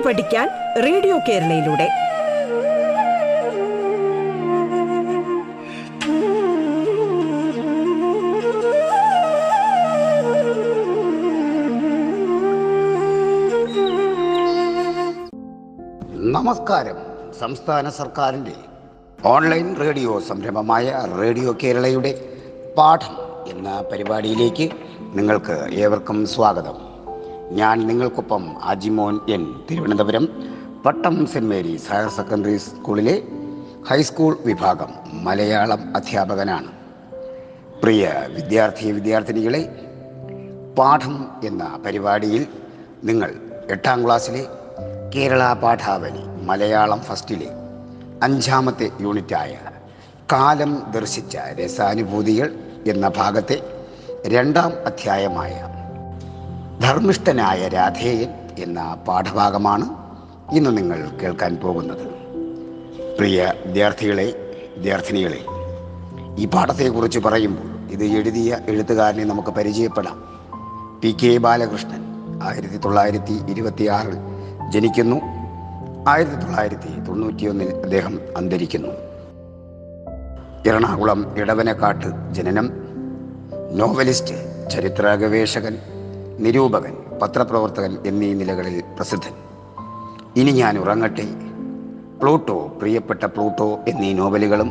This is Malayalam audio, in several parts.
പാട്ട് പഠിക്കാൻ റേഡിയോ കേരളയിലൂടെ. നമസ്കാരം. സംസ്ഥാന സർക്കാരിന്റെ ഓൺലൈൻ റേഡിയോ സംരംഭമായ റേഡിയോ കേരളയുടെ പാഠം എന്ന പരിപാടിയിലേക്ക് നിങ്ങൾക്ക് ഏവർക്കും സ്വാഗതം. ഞാൻ നിങ്ങൾക്കൊപ്പം Ajimon N Thiruvananthapuram Pattom saint Mary's higher secondary സ്കൂളിലെ ഹൈസ്കൂൾ വിഭാഗം മലയാളം അധ്യാപകനാണ്. പ്രിയ വിദ്യാർത്ഥി വിദ്യാർത്ഥിനികളെ പാഠം എന്ന പരിപാടിയിൽ നിങ്ങൾ എട്ടാം ക്ലാസ്സിലെ കേരള പാഠാവലി മലയാളം ഫസ്റ്റിലെ അഞ്ചാമത്തെ യൂണിറ്റായ കാലം ദർശിച്ച രസാനുഭൂതികൾ എന്ന ഭാഗത്തെ രണ്ടാം അധ്യായമായ ധർമ്മിഷ്ഠനായ രാധേയൻ എന്ന പാഠഭാഗമാണ് ഇന്ന് നിങ്ങൾ കേൾക്കാൻ പോകുന്നത്. പ്രിയ വിദ്യാർത്ഥികളെ വിദ്യാർത്ഥിനികളെ ഈ പാഠത്തെക്കുറിച്ച് പറയുമ്പോൾ ഇത് എഴുതിയ എഴുത്തുകാരനെ നമുക്ക് പരിചയപ്പെടാം. പി കെ ബാലകൃഷ്ണൻ ആയിരത്തി തൊള്ളായിരത്തി ഇരുപത്തി ആറിൽ ജനിക്കുന്നു. ആയിരത്തി തൊള്ളായിരത്തി തൊണ്ണൂറ്റിയൊന്നിൽ അദ്ദേഹം അന്തരിക്കുന്നു. എറണാകുളം ഇടവനക്കാട്ട് ജനനം. നോവലിസ്റ്റ് ചരിത്ര ഗവേഷകൻ നിരൂപകൻ പത്രപ്രവർത്തകൻ എന്നീ നിലകളിൽ പ്രസിദ്ധൻ. ഇനി ഞാൻ ഉറങ്ങട്ടെ. പ്ലൂട്ടോ പ്രിയപ്പെട്ട പ്ലൂട്ടോ എന്നീ നോവലുകളും.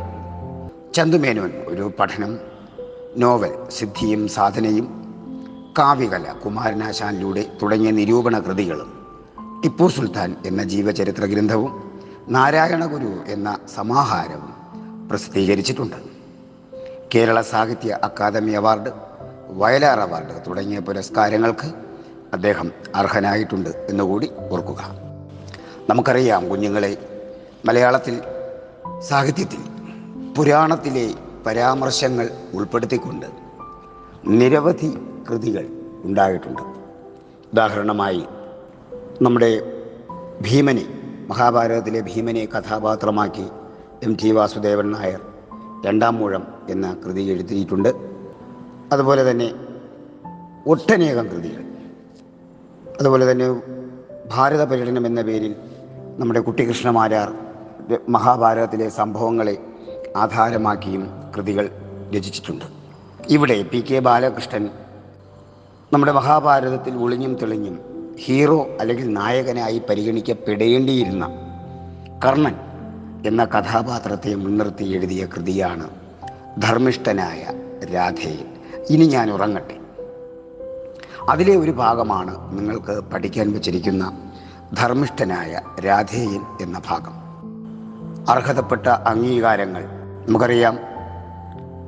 ചന്തുമേനോൻ ഒരു പഠനം. നോവൽ സിദ്ധിയും സാധനയും. കാവ്യകല കുമാരനാശാനിലൂടെ തുടങ്ങിയ നിരൂപണ കൃതികളും. ടിപ്പു സുൽത്താൻ എന്ന ജീവചരിത്ര ഗ്രന്ഥവും നാരായണഗുരു എന്ന സമാഹാരവും പ്രസിദ്ധീകരിച്ചിട്ടുണ്ട്. കേരള സാഹിത്യ അക്കാദമി അവാർഡ് വയലാർ അവാർഡ് തുടങ്ങിയ പുരസ്കാരങ്ങൾക്ക് അദ്ദേഹം അർഹനായിട്ടുണ്ട് എന്നുകൂടി ഓർക്കുക. നമുക്കറിയാം കുഞ്ഞുങ്ങളെ മലയാളത്തിൽ സാഹിത്യത്തിൽ പുരാണത്തിലെ പരാമർശങ്ങൾ ഉൾപ്പെടുത്തിക്കൊണ്ട് നിരവധി കൃതികൾ ഉണ്ടായിട്ടുണ്ട്. ഉദാഹരണമായി നമ്മുടെ ഭീമനെ മഹാഭാരതത്തിലെ ഭീമനെ കഥാപാത്രമാക്കി എം ടി വാസുദേവൻ നായർ രണ്ടാം മൂഴം എന്ന കൃതി എഴുതിയിട്ടുണ്ട്. അതുപോലെ തന്നെ ഒട്ടനേകം കൃതികൾ. അതുപോലെ തന്നെ ഭാരത പര്യടനം എന്ന പേരിൽ നമ്മുടെ കുട്ടികൃഷ്ണമാരാർ മഹാഭാരതത്തിലെ സംഭവങ്ങളെ ആധാരമാക്കിയും കൃതികൾ രചിച്ചിട്ടുണ്ട്. ഇവിടെ പി കെ ബാലകൃഷ്ണൻ നമ്മുടെ മഹാഭാരതത്തിൽ ഒളിഞ്ഞും തെളിഞ്ഞും ഹീറോ അല്ലെങ്കിൽ നായകനായി പരിഗണിക്കപ്പെടേണ്ടിയിരുന്ന കർണൻ എന്ന കഥാപാത്രത്തെ മുൻനിർത്തി എഴുതിയ കൃതിയാണ് ധർമ്മിഷ്ഠനായ രാധേയൻ. ഇനി ഞാൻ ഉറങ്ങട്ടെ. അതിലെ ഒരു ഭാഗമാണ് നിങ്ങൾക്ക് പഠിക്കാൻ വെച്ചിരിക്കുന്ന ധർമ്മിഷ്ഠനായ രാധേയൻ എന്ന ഭാഗം. അർഹതപ്പെട്ട അംഗീകാരങ്ങൾ. നമുക്കറിയാം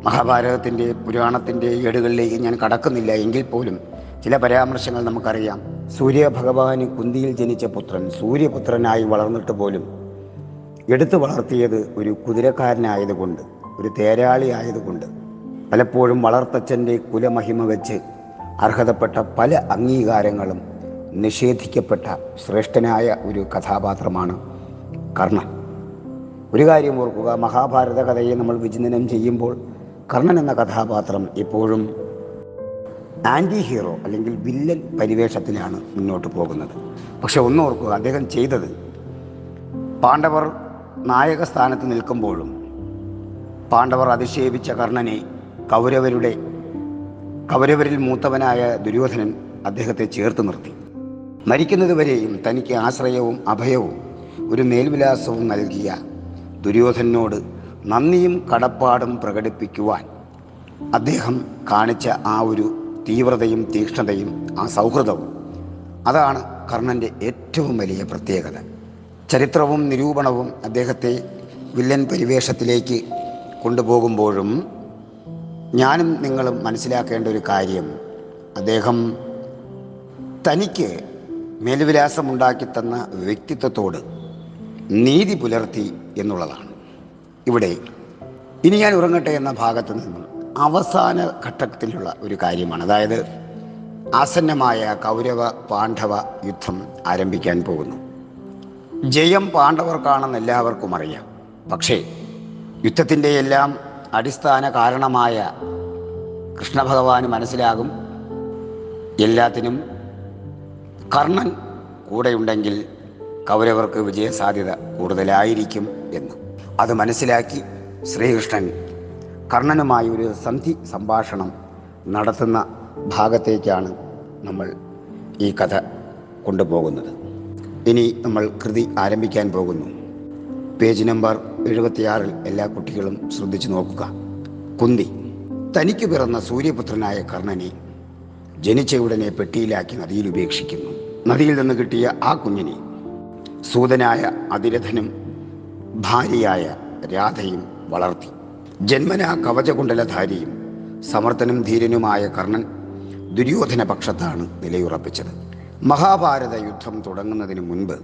മഹാഭാരതത്തിന്റെ പുരാണത്തിന്റെ ഏടുകളിലേക്ക് ഞാൻ കടക്കുന്നില്ല എങ്കിൽ പോലും ചില പരാമർശങ്ങൾ നമുക്കറിയാം. സൂര്യഭഗവാന് കുന്തിയിൽ ജനിച്ച പുത്രൻ സൂര്യപുത്രനായി വളർന്നിട്ട് പോലും എടുത്തു വളർത്തിയത് ഒരു കുതിരക്കാരനായതുകൊണ്ട് ഒരു തേരാളി ആയതുകൊണ്ട് പലപ്പോഴും വളർത്തച്ഛന്റെ കുലമഹിമ വെച്ച് അർഹതപ്പെട്ട പല അംഗീകാരങ്ങളും നിഷേധിക്കപ്പെട്ട ശ്രേഷ്ഠനായ ഒരു കഥാപാത്രമാണ് കർണൻ. ഒരു കാര്യം ഓർക്കുക മഹാഭാരത കഥയെ നമ്മൾ വിചിന്തനം ചെയ്യുമ്പോൾ കർണൻ എന്ന കഥാപാത്രം എപ്പോഴും ആന്റി ഹീറോ അല്ലെങ്കിൽ വില്ലൻ പരിവേഷത്തിലാണ് മുന്നോട്ട് പോകുന്നത്. പക്ഷെ ഒന്ന് ഓർക്കുക അദ്ദേഹം ചെയ്തത് പാണ്ഡവർ നായക സ്ഥാനത്ത് നിൽക്കുമ്പോഴും പാണ്ഡവർ അധിക്ഷേപിച്ച കർണനെ കൗരവരുടെ കൗരവരിൽ മൂത്തവനായ ദുര്യോധനൻ അദ്ദേഹത്തെ ചേർത്ത് നിർത്തി. മരിക്കുന്നതുവരെയും തനിക്ക് ആശ്രയവും അഭയവും ഒരു മേൽവിലാസവും നൽകിയ ദുര്യോധനോട് നന്ദിയും കടപ്പാടും പ്രകടിപ്പിക്കുവാൻ അദ്ദേഹം കാണിച്ച ആ ഒരു തീവ്രതയും തീക്ഷ്ണതയും ആ സൗഹൃദവും അതാണ് കർണന്റെ ഏറ്റവും വലിയ പ്രത്യേകത. ചരിത്രവും നിരൂപണവും അദ്ദേഹത്തെ വില്ലൻ പരിവേഷത്തിലേക്ക് കൊണ്ടുപോകുമ്പോഴും ഞാനും നിങ്ങളും മനസ്സിലാക്കേണ്ട ഒരു കാര്യം. അദ്ദേഹം തനിക്ക് മേൽവിലാസമുണ്ടാക്കി തന്ന വ്യക്തിത്വത്തോട് നീതി പുലർത്തി എന്നുള്ളതാണ്. ഇവിടെ ഇനി ഞാൻ ഉറങ്ങട്ടെ എന്ന ഭാഗത്ത് നിന്നും അവസാന ഘട്ടത്തിലുള്ള ഒരു കാര്യമാണ്. അതായത് ആസന്നമായ കൗരവ പാണ്ഡവ യുദ്ധം ആരംഭിക്കാൻ പോകുന്നു. ജയം പാണ്ഡവർക്കാണെന്ന് എല്ലാവർക്കും അറിയാം. പക്ഷേ യുദ്ധത്തിന്റെ എല്ലാം അടിസ്ഥാന കാരണമായ കൃഷ്ണഭഗവാന് മനസ്സിലാകും. എല്ലാത്തിനും കർണൻ കൂടെയുണ്ടെങ്കിൽ കൗരവർക്ക് വിജയസാധ്യത കൂടുതലായിരിക്കും എന്ന്. അത് മനസ്സിലാക്കി ശ്രീകൃഷ്ണൻ കർണനുമായി ഒരു സന്ധി സംഭാഷണം നടത്തുന്ന ഭാഗത്തേക്കാണ് നമ്മൾ ഈ കഥ കൊണ്ടുപോകുന്നത്. ഇനി നമ്മൾ കൃതി ആരംഭിക്കാൻ പോകുന്നു. പേജ് നമ്പർ എഴുപത്തിയാറിൽ എല്ലാ കുട്ടികളും ശ്രദ്ധിച്ചു നോക്കുക. കുന്തി തനിക്ക് പിറന്ന സൂര്യപുത്രനായ കർണനെ ജനിച്ച ഉടനെ പെട്ടിയിലാക്കി നദിയിൽ ഉപേക്ഷിക്കുന്നു. നദിയിൽ നിന്ന് കിട്ടിയ ആ കുഞ്ഞിനെ സൂതനായ അതിരഥനും ഭാര്യയായ രാധയും വളർത്തി. ജന്മനാ കവചകുണ്ടലധാരിയും സമർത്ഥനും ധീരനുമായ കർണൻ ദുര്യോധന പക്ഷത്താണ് നിലയുറപ്പിച്ചത്. മഹാഭാരത യുദ്ധം തുടങ്ങുന്നതിന് മുൻപ്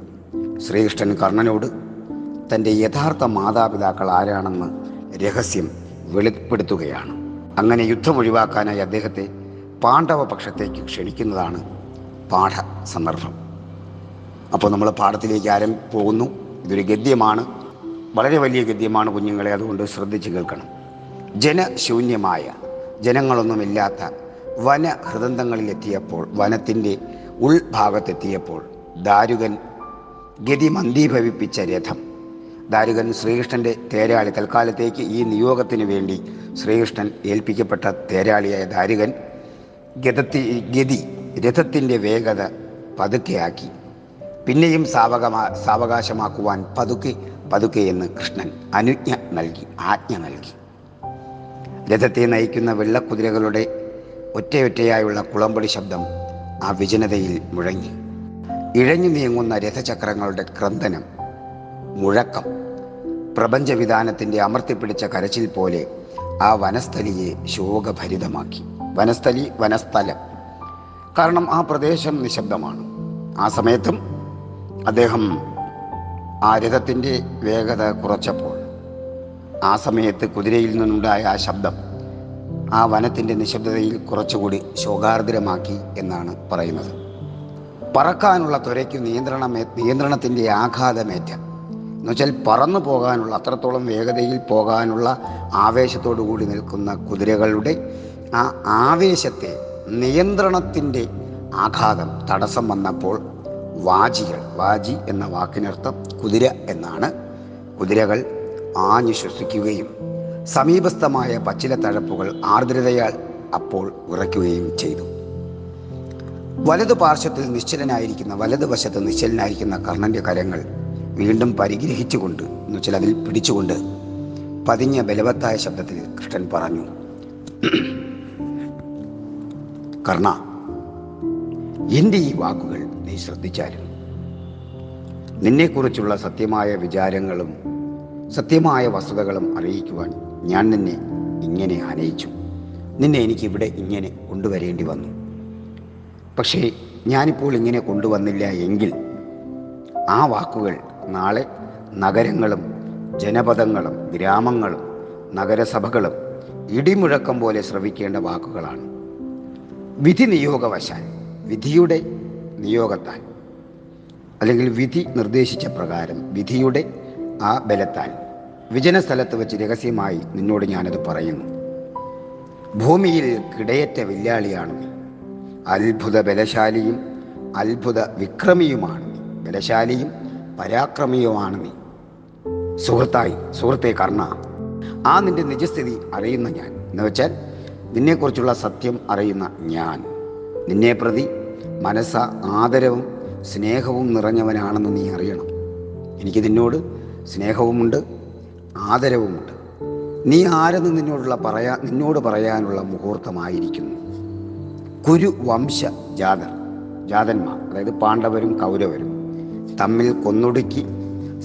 ശ്രീകൃഷ്ണൻ കർണനോട് തന്റെ യഥാർത്ഥ മാതാപിതാക്കൾ ആരാണെന്ന് രഹസ്യം വെളിപ്പെടുത്തുകയാണ്. അങ്ങനെ യുദ്ധം ഒഴിവാക്കാനായി അദ്ദേഹത്തെ പാണ്ഡവ പക്ഷത്തേക്ക് ക്ഷണിക്കുന്നതാണ് പാഠ സന്ദർഭം അപ്പോൾ നമ്മൾ പാഠത്തിലേക്ക് ആരം പോകുന്നു. ഇതൊരു ഗദ്യമാണ്. വളരെ വലിയ ഗദ്യമാണ് കുഞ്ഞുങ്ങളെ അതുകൊണ്ട് ശ്രദ്ധിച്ച് കേൾക്കണം. ജനശൂന്യമായ ജനങ്ങളൊന്നുമില്ലാത്ത വന ഹൃദന്തങ്ങളിലെത്തിയപ്പോൾ വനത്തിന്റെ ഉൾഭാഗത്തെത്തിയപ്പോൾ ദാരുകൻ ഗതി മന്ദീഭവിപ്പിച്ച രഥം ദാരുകൻ ശ്രീകൃഷ്ണന്റെ തേരാളി തൽക്കാലത്തേക്ക് ഈ നിയോഗത്തിന് വേണ്ടി ശ്രീകൃഷ്ണൻ ഏൽപ്പിക്കപ്പെട്ട തേരാളിയായ ദാരുകൻ ഗതത്തി ഗതി രഥത്തിന്റെ വേഗത പതുക്കെയാക്കി പിന്നെയും സാവകമാ സാവകാശമാക്കുവാൻ പതുക്കെ പതുക്കെ എന്ന് കൃഷ്ണൻ അനുജ്ഞ നൽകി ആജ്ഞ നൽകി. രഥത്തെ നയിക്കുന്ന വെള്ളക്കുതിരകളുടെ ഒറ്റയൊറ്റയായുള്ള കുളമ്പടി ശബ്ദം ആ വിജനതയിൽ മുഴങ്ങി. ഇഴഞ്ഞു നീങ്ങുന്ന രഥചക്രങ്ങളുടെ ക്രന്ദനം മുഴക്കം. പ്രപഞ്ചവിധാനത്തിന്റെ അമർത്തിപ്പിടിച്ച കരച്ചിൽ പോലെ ആ വനസ്ഥലിയെ ശോകഭരിതമാക്കി. വനസ്ഥലി വനസ്ഥലം. കാരണം ആ പ്രദേശം നിശബ്ദമാണ്. ആ സമയത്തും അദ്ദേഹം ആ രഥത്തിന്റെ വേഗത കുറച്ചപ്പോൾ ആ സമയത്ത് കുതിരയിൽ നിന്നുണ്ടായ ആ ശബ്ദം ആ വനത്തിന്റെ നിശബ്ദതയിൽ കുറച്ചുകൂടി ശോകാർദ്രമാക്കി എന്നാണ് പറയുന്നത്. പറക്കാനുള്ള തുരയ്ക്ക് നിയന്ത്രണമേ നിയന്ത്രണത്തിന്റെ ആഘാതമേറ്റ. എന്നുവെച്ചാൽ പറന്നു പോകാനുള്ള അത്രത്തോളം വേഗതയിൽ പോകാനുള്ള ആവേശത്തോടു കൂടി നിൽക്കുന്ന കുതിരകളുടെ ആ ആവേശത്തെ നിയന്ത്രണത്തിന്റെ ആഘാതം തടസ്സം വന്നപ്പോൾ വാജികൾ വാജി എന്ന വാക്കിനർത്ഥം കുതിര എന്നാണ്. കുതിരകൾ ആഞ്ഞു ശ്വസിക്കുകയും സമീപസ്ഥമായ പച്ചില തഴപ്പുകൾ ആർദ്രതയാൽ അപ്പോൾ ഉറയ്ക്കുകയും ചെയ്തു. വലതു പാർശ്വത്തിൽ നിശ്ചലനായിരിക്കുന്ന വലതുവശത്ത് നിശ്ചലനായിരിക്കുന്ന കർണന്റെ കരങ്ങൾ വീണ്ടും പരിഗ്രഹിച്ചുകൊണ്ട് എന്നുവെച്ചാൽ അതിൽ പിടിച്ചുകൊണ്ട് പതിഞ്ഞ ബലവത്തായ ശബ്ദത്തിൽ കൃഷ്ണൻ പറഞ്ഞു കർണ എന്റെ ഈ വാക്കുകൾ നീ ശ്രദ്ധിച്ചാലും നിന്നെക്കുറിച്ചുള്ള സത്യമായ വിചാരങ്ങളും സത്യമായ വസ്തുതകളും അറിയിക്കുവാൻ ഞാൻ നിന്നെ ഇങ്ങനെ ആനയിച്ചു. നിന്നെ എനിക്ക് ഇവിടെ ഇങ്ങനെ കൊണ്ടുവരേണ്ടി വന്നു. പക്ഷേ ഞാനിപ്പോൾ ഇങ്ങനെ കൊണ്ടുവന്നില്ല എങ്കിൽ ആ വാക്കുകൾ നാളെ നഗരങ്ങളും ജനപദങ്ങളും ഗ്രാമങ്ങളും നഗരസഭകളും ഇടിമുഴക്കം പോലെ ശ്രവിക്കേണ്ട വാക്കുകളാണ്. വിധി നിയോഗവശാൽ വിധിയുടെ നിയോഗത്താൽ അല്ലെങ്കിൽ വിധി നിർദ്ദേശിച്ച പ്രകാരം വിധിയുടെ ആ ബലത്താൽ വിജനസ്ഥലത്ത് വെച്ച് രഹസ്യമായി നിന്നോട് ഞാനത് പറയുന്നു. ഭൂമിയിൽ കിടയറ്റ വില്ലാളിയാണ് അത്ഭുത ബലശാലിയും അത്ഭുത വിക്രമിയുമാണ് ബലശാലിയും പരാക്രമിയുമാണ് നീ. സുഹൃത്തായി സുഹൃത്തെ കർണ. ആ നിന്റെ നിജസ്ഥിതി അറിയുന്ന ഞാൻ. എന്ന് വെച്ചാൽ നിന്നെക്കുറിച്ചുള്ള സത്യം അറിയുന്ന ഞാൻ. നിന്നെ പ്രതി മനസ്സ ആദരവും സ്നേഹവും നിറഞ്ഞവനാണെന്ന് നീ അറിയണം. എനിക്ക് നിന്നോട് സ്നേഹവുമുണ്ട് ആദരവുമുണ്ട്. നീ ആരെന്ന് നിന്നോടുള്ള പറയാ നിന്നോട് പറയാനുള്ള മുഹൂർത്തമായിരിക്കുന്നു. കുരു വംശ ജാതർ ജാതന്മാർ അതായത് പാണ്ഡവരും കൗരവരും. തമ്മിൽ കൊന്നൊടുക്കി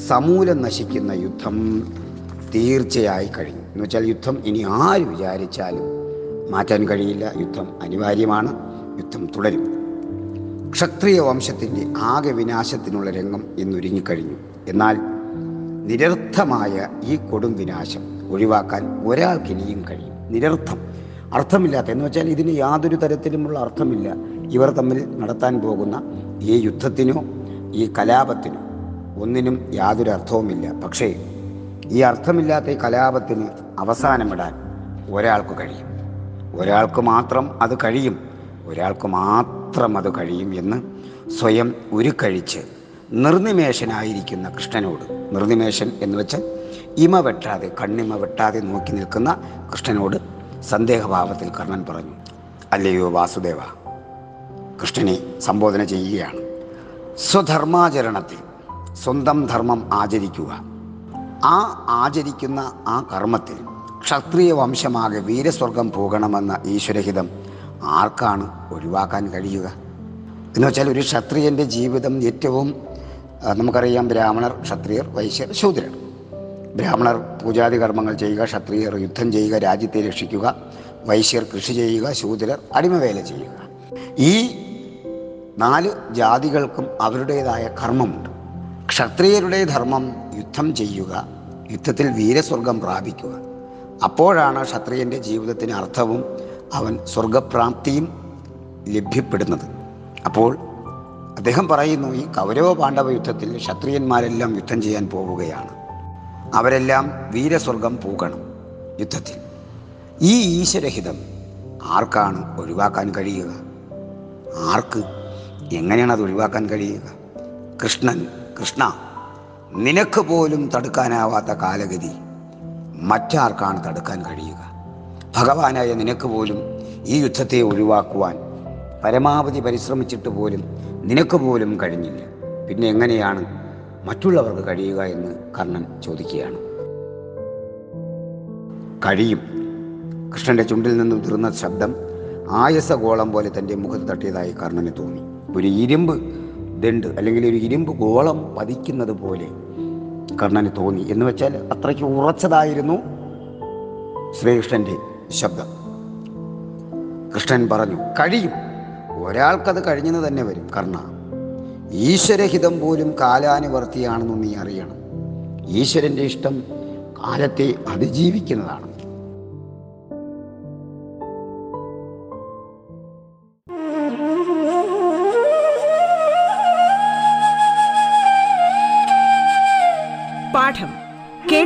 സമൂലം നശിക്കുന്ന യുദ്ധം തീർച്ചയായി കഴിഞ്ഞു. എന്ന് വെച്ചാൽ യുദ്ധം ഇനി ആര് വിചാരിച്ചാലും മാറ്റാൻ കഴിയില്ല. യുദ്ധം അനിവാര്യമാണ്. യുദ്ധം തുടരും. ക്ഷത്രിയ വംശത്തിന്റെ ആകെ വിനാശത്തിനുള്ള രംഗം ഇന്നൊരുങ്ങിക്കഴിഞ്ഞു എന്നാൽ നിരർത്ഥമായ ഈ കൊടും വിനാശം ഒഴിവാക്കാൻ ഒരാൾക്ക് ഇനിയും കഴിയും. നിരർത്ഥം. അർത്ഥമില്ലാത്ത. എന്ന് വെച്ചാൽ ഇതിന് യാതൊരു തരത്തിലുമുള്ള അർത്ഥമില്ല. ഇവർ തമ്മിൽ നടത്താൻ പോകുന്ന ഈ യുദ്ധത്തിനോ ഈ കലാപത്തിന് ഒന്നിനും യാതൊരു അർത്ഥവുമില്ല. പക്ഷേ ഈ അർത്ഥമില്ലാത്ത ഈ കലാപത്തിന് അവസാനമിടാൻ ഒരാൾക്ക് കഴിയും. ഒരാൾക്ക് മാത്രം അത് കഴിയും. ഒരാൾക്ക് മാത്രം അത് കഴിയും എന്ന് സ്വയം ഉരുക്കഴിച്ച് നിർനിമേഷനായിരിക്കുന്ന കൃഷ്ണനോട് നിർനിമേഷൻ എന്ന് വെച്ച് ഇമ വെട്ടാതെ കണ്ണിമ വെട്ടാതെ നോക്കി നിൽക്കുന്ന കൃഷ്ണനോട് സന്ദേഹഭാവത്തിൽ കർണൻ പറഞ്ഞു അല്ലയോ വാസുദേവ കൃഷ്ണനെ സംബോധന ചെയ്യുകയാണ്. സ്വധർമാചരണത്തിൽ സ്വന്തം ധർമ്മം ആചരിക്കുക. ആ ആചരിക്കുന്ന ആ കർമ്മത്തിൽ ക്ഷത്രിയ വംശമാകെ വീരസ്വർഗം പോകണമെന്ന ഈശ്വരഹിതം ആർക്കാണ് ഒഴിവാക്കാൻ കഴിയുക? എന്ന് വെച്ചാൽ ഒരു ക്ഷത്രിയന്റെ ജീവിതം ഏറ്റവും നമുക്കറിയാം ബ്രാഹ്മണർ ക്ഷത്രിയർ വൈശ്യർ ശൂദ്രർ. ബ്രാഹ്മണർ പൂജാതി കർമ്മങ്ങൾ ചെയ്യുക ക്ഷത്രിയർ യുദ്ധം ചെയ്യുക രാജ്യത്തെ രക്ഷിക്കുക വൈശ്യർ കൃഷി ചെയ്യുക ശൂദ്രർ അടിമവേല ചെയ്യുക. ഈ നാല് ജാതികൾക്കും അവരുടേതായ കർമ്മമുണ്ട്. ക്ഷത്രിയരുടെ ധർമ്മം യുദ്ധം ചെയ്യുക യുദ്ധത്തിൽ വീരസ്വർഗം പ്രാപിക്കുക. അപ്പോഴാണ് ക്ഷത്രിയന്റെ ജീവിതത്തിന് അർത്ഥവും അവൻ സ്വർഗപ്രാപ്തിയും ലഭ്യപ്പെടുന്നത്. അപ്പോൾ അദ്ദേഹം പറയുന്നു ഈ കൗരവ പാണ്ഡവ യുദ്ധത്തിൽ ക്ഷത്രിയന്മാരെല്ലാം യുദ്ധം ചെയ്യാൻ പോവുകയാണ്. അവരെല്ലാം വീരസ്വർഗം പോകണം യുദ്ധത്തിൽ. ഈ ഈശ്വരഹിതം ആർക്കാണ് ഒഴിവാക്കാൻ കഴിയുക? ആർക്ക് എങ്ങനെയാണ് അത് ഒഴിവാക്കാൻ കഴിയുക? കൃഷ്ണൻ കൃഷ്ണ നിനക്ക് പോലും തടുക്കാനാവാത്ത കാലഗതി മറ്റാർക്കാണ് തടുക്കാൻ കഴിയുക? ഭഗവാനായ നിനക്ക് പോലും ഈ യുദ്ധത്തെ ഒഴിവാക്കുവാൻ പരമാവധി പരിശ്രമിച്ചിട്ട് പോലും നിനക്ക് പോലും കഴിഞ്ഞില്ല. പിന്നെ എങ്ങനെയാണ് മറ്റുള്ളവർക്ക് കഴിയുക എന്ന് കർണൻ ചോദിക്കുകയാണ്. കഴിയും. കൃഷ്ണന്റെ ചുണ്ടിൽ നിന്നും തീർന്ന ശബ്ദം ആയസഗോളം പോലെ തന്റെ മുഖത്ത് തട്ടിയതായി കർണന് തോന്നി. ഒരു ഇരുമ്പ് ദണ്ട് അല്ലെങ്കിൽ ഒരു ഇരുമ്പ് ഗോളം പതിക്കുന്നത് പോലെ കർണന് തോന്നി. എന്ന് വെച്ചാൽ അത്രയ്ക്ക് ഉറച്ചതായിരുന്നു ശ്രീകൃഷ്ണന്റെ ശബ്ദം. കൃഷ്ണൻ പറഞ്ഞു കഴിയും. ഒരാൾക്കത് കഴിഞ്ഞെന്ന് തന്നെ വരും കർണ ഈശ്വരഹിതം പോലും കാലാനുവർത്തിയാണെന്ന് നീ അറിയണം. ഈശ്വരന്റെ ഇഷ്ടം കാലത്തെ അതിജീവിക്കുന്നതാണ്.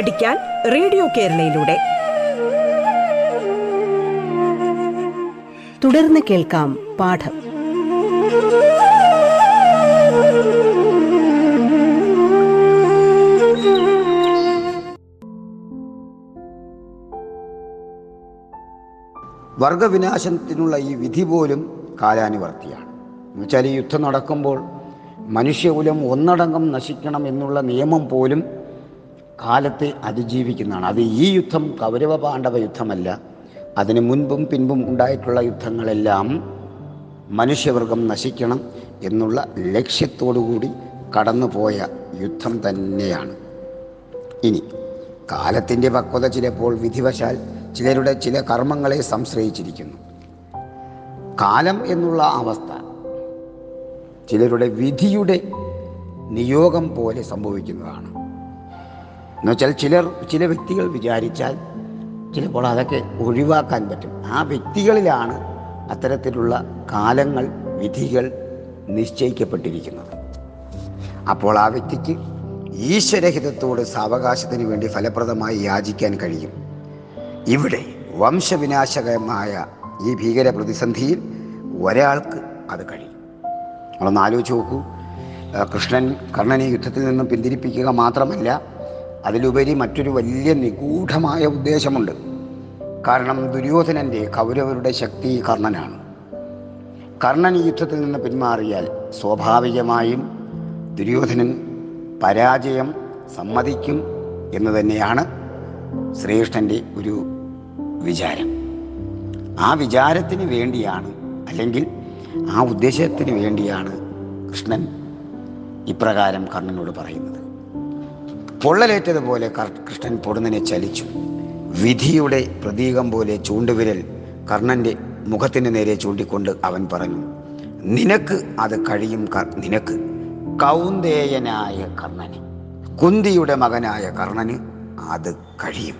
പഠിക്കാൻ റേഡിയോ കേരളയിലൂടെ. തുടർന്ന് കേൾക്കാം പാഠം. വർഗവിനാശത്തിനുള്ള ഈ വിധി പോലും കാലാനുവർത്തിയാണ്. എന്നുവെച്ചാൽ ഈ യുദ്ധം നടക്കുമ്പോൾ മനുഷ്യകുലം ഒന്നടങ്കം നശിക്കണം എന്നുള്ള നിയമം പോലും കാലത്തെ അതിജീവിക്കുന്നതാണ്. അത് ഈ യുദ്ധം കൗരവ പാണ്ഡവ യുദ്ധമല്ല. അതിന് മുൻപും പിൻപും ഉണ്ടായിട്ടുള്ള യുദ്ധങ്ങളെല്ലാം മനുഷ്യവർഗം നശിക്കണം എന്നുള്ള ലക്ഷ്യത്തോടുകൂടി കടന്നുപോയ യുദ്ധം തന്നെയാണ്. ഇനി കാലത്തിന്റെ പക്വത ചിലപ്പോൾ വിധിവശാൽ ചിലരുടെ ചില കർമ്മങ്ങളെ സംശ്രയിച്ചിരിക്കുന്നു. കാലം എന്നുള്ള അവസ്ഥ ചിലരുടെ വിധിയുടെ നിയോഗം പോലെ സംഭവിക്കുന്നതാണ്. എന്നുവെച്ചാൽ ചിലർ ചില വ്യക്തികൾ വിചാരിച്ചാൽ ചിലപ്പോൾ അതൊക്കെ ഒഴിവാക്കാൻ പറ്റും. ആ വ്യക്തികളിലാണ് അത്തരത്തിലുള്ള കാലങ്ങൾ വിധികൾ നിശ്ചയിക്കപ്പെട്ടിരിക്കുന്നത്. അപ്പോൾ ആ വ്യക്തിക്ക് ഈശ്വരഹിതത്തോട് സാവകാശത്തിന് വേണ്ടി ഫലപ്രദമായി യാചിക്കാൻ കഴിയും. ഇവിടെ വംശവിനാശകമായ ഈ ഭീകര പ്രതിസന്ധിയിൽ ഒരാൾക്ക് അത് കഴിയും. നമ്മളൊന്ന് ആലോചിച്ച് നോക്കൂ. കൃഷ്ണൻ കർണനെ യുദ്ധത്തിൽ നിന്നും പിന്തിരിപ്പിക്കുക മാത്രമല്ല അതിലുപരി മറ്റൊരു വലിയ നിഗൂഢമായ ഉദ്ദേശമുണ്ട്. കാരണം ദുര്യോധനന്റെ കൗരവരുടെ ശക്തി കർണനാണ്. കർണൻ യുദ്ധത്തിൽ നിന്ന് പിന്മാറിയാൽ സ്വാഭാവികമായും ദുര്യോധനൻ പരാജയം സമ്മതിക്കും എന്ന് തന്നെയാണ് ശ്രീകൃഷ്ണന്റെ ഒരു വിചാരം. ആ വിചാരത്തിന് വേണ്ടിയാണ് അല്ലെങ്കിൽ ആ ഉദ്ദേശത്തിന് വേണ്ടിയാണ് കൃഷ്ണൻ ഇപ്രകാരം കർണനോട് പറയുന്നത്. പൊള്ളലേറ്റതുപോലെ കൃഷ്ണൻ പൊടുന്നനെ ചലിച്ചു. വിധിയുടെ പ്രതീകം പോലെ ചൂണ്ടുവിരൽ കർണന്റെ മുഖത്തിന് നേരെ ചൂണ്ടിക്കൊണ്ട് അവൻ പറഞ്ഞു നിനക്ക് അത് കഴിയും നിനക്ക്. കൗന്ദേയനായ കർണന് കുന്തിയുടെ മകനായ കർണന് അത് കഴിയും.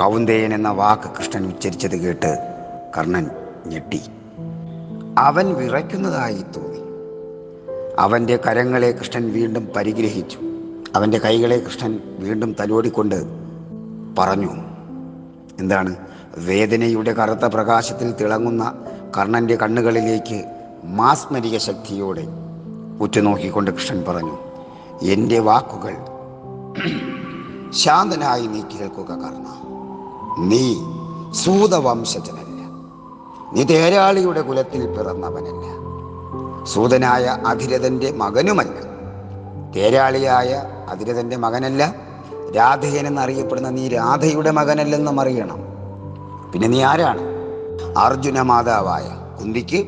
കൗന്ദേയൻ എന്ന വാക്ക് കൃഷ്ണൻ ഉച്ചരിച്ചത് കേട്ട് കർണൻ ഞെട്ടി. അവൻ വിറയ്ക്കുന്നതായി തോന്നി. അവന്റെ കരങ്ങളെ കൃഷ്ണൻ വീണ്ടും പരിഗ്രഹിച്ചു. അവന്റെ കൈകളെ കൃഷ്ണൻ വീണ്ടും തലോടിക്കൊണ്ട് പറഞ്ഞു. എന്താണ്? വേദനയുടെ കറുത്ത പ്രകാശത്തിൽ തിളങ്ങുന്ന കർണന്റെ കണ്ണുകളിലേക്ക് മാസ്മരിക ശക്തിയോടെ ഉറ്റുനോക്കിക്കൊണ്ട് കൃഷ്ണൻ പറഞ്ഞു എന്റെ വാക്കുകൾ ശാന്തനായി നീ കേൾക്കുക കർണ. നീ സൂതവംശജനല്ല. നീ തേരാളിയുടെ കുലത്തിൽ പിറന്നവനല്ല. സൂതനായ അധിരഥന്റെ മകനുമല്ല. തേരാളിയായ അതിരതന്റെ മകനല്ല രാധയൻ എന്നറിയപ്പെടുന്ന നീ രാധയുടെ മകനല്ലെന്നും അറിയണം. പിന്നെ നീ ആരാണ്? അർജുന മാതാവായ കുന്തിക്ക്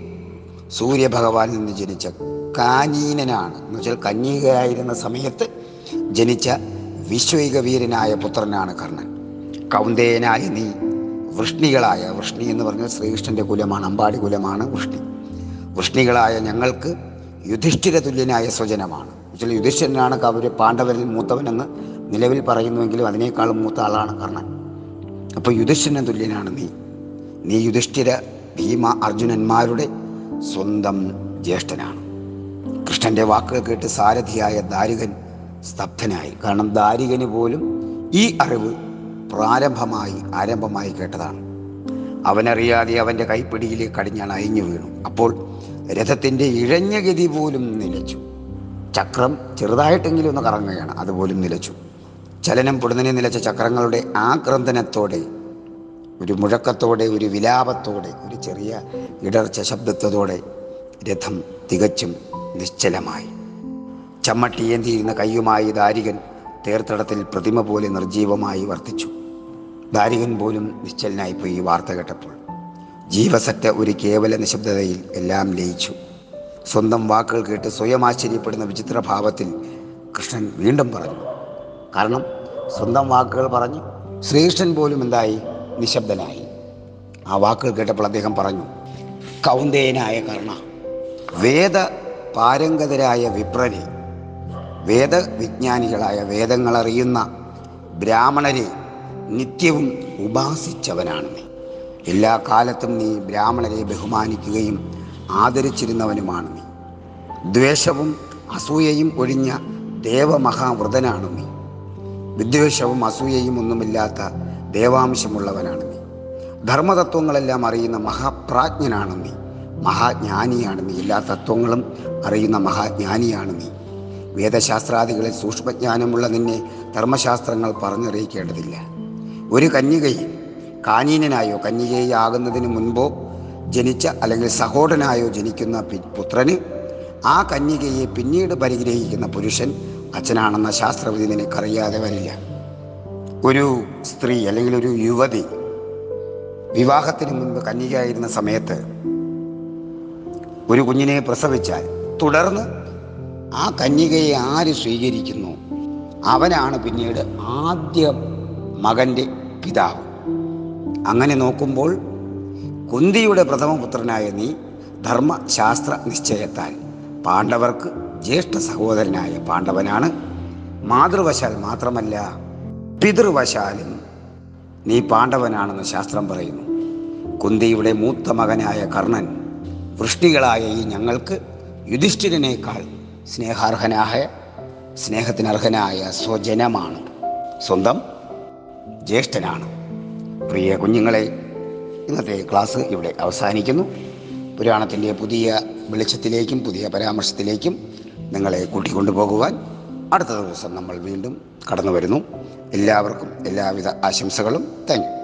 സൂര്യഭഗവാനിൽ നിന്ന് ജനിച്ച കാനീനനാണ്. എന്ന് വെച്ചാൽ കന്യകയായിരുന്ന സമയത്ത് ജനിച്ച വിശ്വൈക വീരനായ പുത്രനാണ് കർണൻ. കൗന്ദേയനായ നീ വൃഷ്ണികളായ വൃഷ്ണി എന്ന് പറഞ്ഞാൽ ശ്രീകൃഷ്ണന്റെ കുലമാണ് അമ്പാടി കുലമാണ് വൃഷ്ണി. വൃഷ്ണികളായ ഞങ്ങൾക്ക് യുധിഷ്ഠിര തുല്യനായ സ്വജനമാണ്. എന്നുവെച്ചാൽ യുധിഷ്ഠിരനാണ് കൗര പാണ്ഡവരിൽ മൂത്തവനെന്ന് നിലവിൽ പറയുന്നുവെങ്കിലും അതിനേക്കാളും മൂത്ത ആളാണ് കർണൻ. അപ്പോൾ യുധിഷ്ഠിരന് തുല്യനാണ് നീ. നീ യുധിഷ്ഠിര ഭീമ അർജുനന്മാരുടെ സ്വന്തം ജ്യേഷ്ഠനാണ്. കൃഷ്ണന്റെ വാക്കുകൾ കേട്ട് സാരഥിയായ ദാരികൻ സ്തബ്ധനായി. കാരണം ദാരികന് പോലും ഈ അറിവ് പ്രാരംഭമായി ആരംഭമായി കേട്ടതാണ്. അവനറിയാതെ അവന്റെ കൈപ്പിടിയിലേക്ക് കടിഞ്ഞാണ് അയഞ്ഞു വീണു. അപ്പോൾ രഥത്തിന്റെ ഇഴഞ്ഞ ഗതി പോലും നിലച്ചു. ചക്രം ചെറുതായിട്ടെങ്കിലും ഒന്ന് കറങ്ങുകയാണ്. അതുപോലും നിലച്ചു. ചലനം പൊടുന്നനെ നിലച്ച ചക്രങ്ങളുടെ ആക്രന്ദനത്തോടെ ഒരു മുഴക്കത്തോടെ ഒരു വിലാപത്തോടെ ഒരു ചെറിയ ഇടർച്ച ശബ്ദത്തോടെ രഥം തികച്ചും നിശ്ചലമായി. ചമ്മട്ടിയേന്തിയിരുന്ന കയ്യുമായി ദാരികൻ തീർത്ഥടത്തിൽ പ്രതിമ പോലെ നിർജീവമായി വർത്തിച്ചു. ദാരികൻ പോലും നിശ്ചലനായിപ്പോയി ഈ വാർത്ത കേട്ടപ്പോൾ. ജീവസറ്റ ഒരു കേവല നിശബ്ദതയിൽ എല്ലാം ലയിച്ചു. സ്വന്തം വാക്കുകൾ കേട്ട് സ്വയം ആശ്ചര്യപ്പെടുന്ന വിചിത്ര ഭാവത്തിൽ കൃഷ്ണൻ വീണ്ടും പറഞ്ഞു. കാരണം സ്വന്തം വാക്കുകൾ പറഞ്ഞു ശ്രീകൃഷ്ണൻ പോലും എന്തായി? നിശബ്ദനായി. ആ വാക്കുകൾ കേട്ടപ്പോൾ അദ്ദേഹം പറഞ്ഞു കൗന്ദേയനായ കർണ വേദ പാരംഗതരായ വിപ്രരെ വേദവിജ്ഞാനികളായ വേദങ്ങളറിയുന്ന ബ്രാഹ്മണരെ നിത്യവും ഉപാസിച്ചവനാണ് നീ. എല്ലാ കാലത്തും നീ ബ്രാഹ്മണരെ ബഹുമാനിക്കുകയും ആദരിച്ചിരുന്നവനുമാണ് നീ. ദ്വേഷവും അസൂയയും ഒഴിഞ്ഞ ദേവമഹാവൃതനാണ് നീ. വിദ്വേഷവും അസൂയയും ഒന്നുമില്ലാത്ത ദേവാംശമുള്ളവനാണ് നീ. ധർമ്മതത്വങ്ങളെല്ലാം അറിയുന്ന മഹാപ്രാജ്ഞനാണ് നീ. മഹാജ്ഞാനിയാണ് നീ. എല്ലാ തത്വങ്ങളും അറിയുന്ന മഹാജ്ഞാനിയാണ് നീ. വേദശാസ്ത്രാദികളിൽ സൂക്ഷ്മജ്ഞാനമുള്ള നിന്നെ ധർമ്മശാസ്ത്രങ്ങൾ പറഞ്ഞറിയിക്കേണ്ടതില്ല. ഒരു കന്യകയിൽ കാനീനനായോ കന്യകയാകുന്നതിന് മുൻപോ ജനിച്ച അല്ലെങ്കിൽ സഹോദരനായോ ജനിക്കുന്ന പുത്രന് ആ കന്യകയെ പിന്നീട് പരിഗ്രഹിക്കുന്ന പുരുഷൻ അച്ഛനാണെന്ന ശാസ്ത്രവിധി നിനക്കറിയാതെ വരില്ല. ഒരു സ്ത്രീ അല്ലെങ്കിൽ ഒരു യുവതി വിവാഹത്തിന് മുൻപ് കന്യകയായിരുന്ന സമയത്ത് ഒരു കുഞ്ഞിനെ പ്രസവിച്ചാൽ തുടർന്ന് ആ കന്യകയെ ആര് സ്വീകരിക്കുന്നു? അവനാണ് പിന്നീട് ആദ്യ മകന്റെ പിതാവ്. അങ്ങനെ നോക്കുമ്പോൾ കുന്തിയുടെ പ്രഥമപുത്രനായ നീ ധർമ്മശാസ്ത്ര നിശ്ചയത്താൽ പാണ്ഡവർക്ക് ജ്യേഷ്ഠ സഹോദരനായ പാണ്ഡവനാണ്. മാതൃവശാൽ മാത്രമല്ല പിതൃവശാലും നീ പാണ്ഡവനാണെന്ന് ശാസ്ത്രം പറയുന്നു. കുന്തിയുടെ മൂത്ത മകനായ കർണൻ വൃഷ്ടികളായ ഈ ഞങ്ങൾക്ക് യുധിഷ്ഠിരനേക്കാൾ സ്നേഹാർഹനായ സ്നേഹത്തിനർഹനായ സ്വജനമാണ്. സ്വന്തം ജ്യേഷ്ഠനാണ്. പ്രിയ കുഞ്ഞുങ്ങളെ ഇന്നത്തെ ക്ലാസ് ഇവിടെ അവസാനിക്കുന്നു. പുരാണത്തിന്റെ പുതിയ വെളിച്ചത്തിലേക്കും പുതിയ പരാമർശത്തിലേക്കും നിങ്ങളെ കൂട്ടിക്കൊണ്ടുപോകുവാൻ അടുത്ത ദിവസം നമ്മൾ വീണ്ടും കടന്നു വരുന്നു എല്ലാവർക്കും എല്ലാവിധ ആശംസകളും. താങ്ക്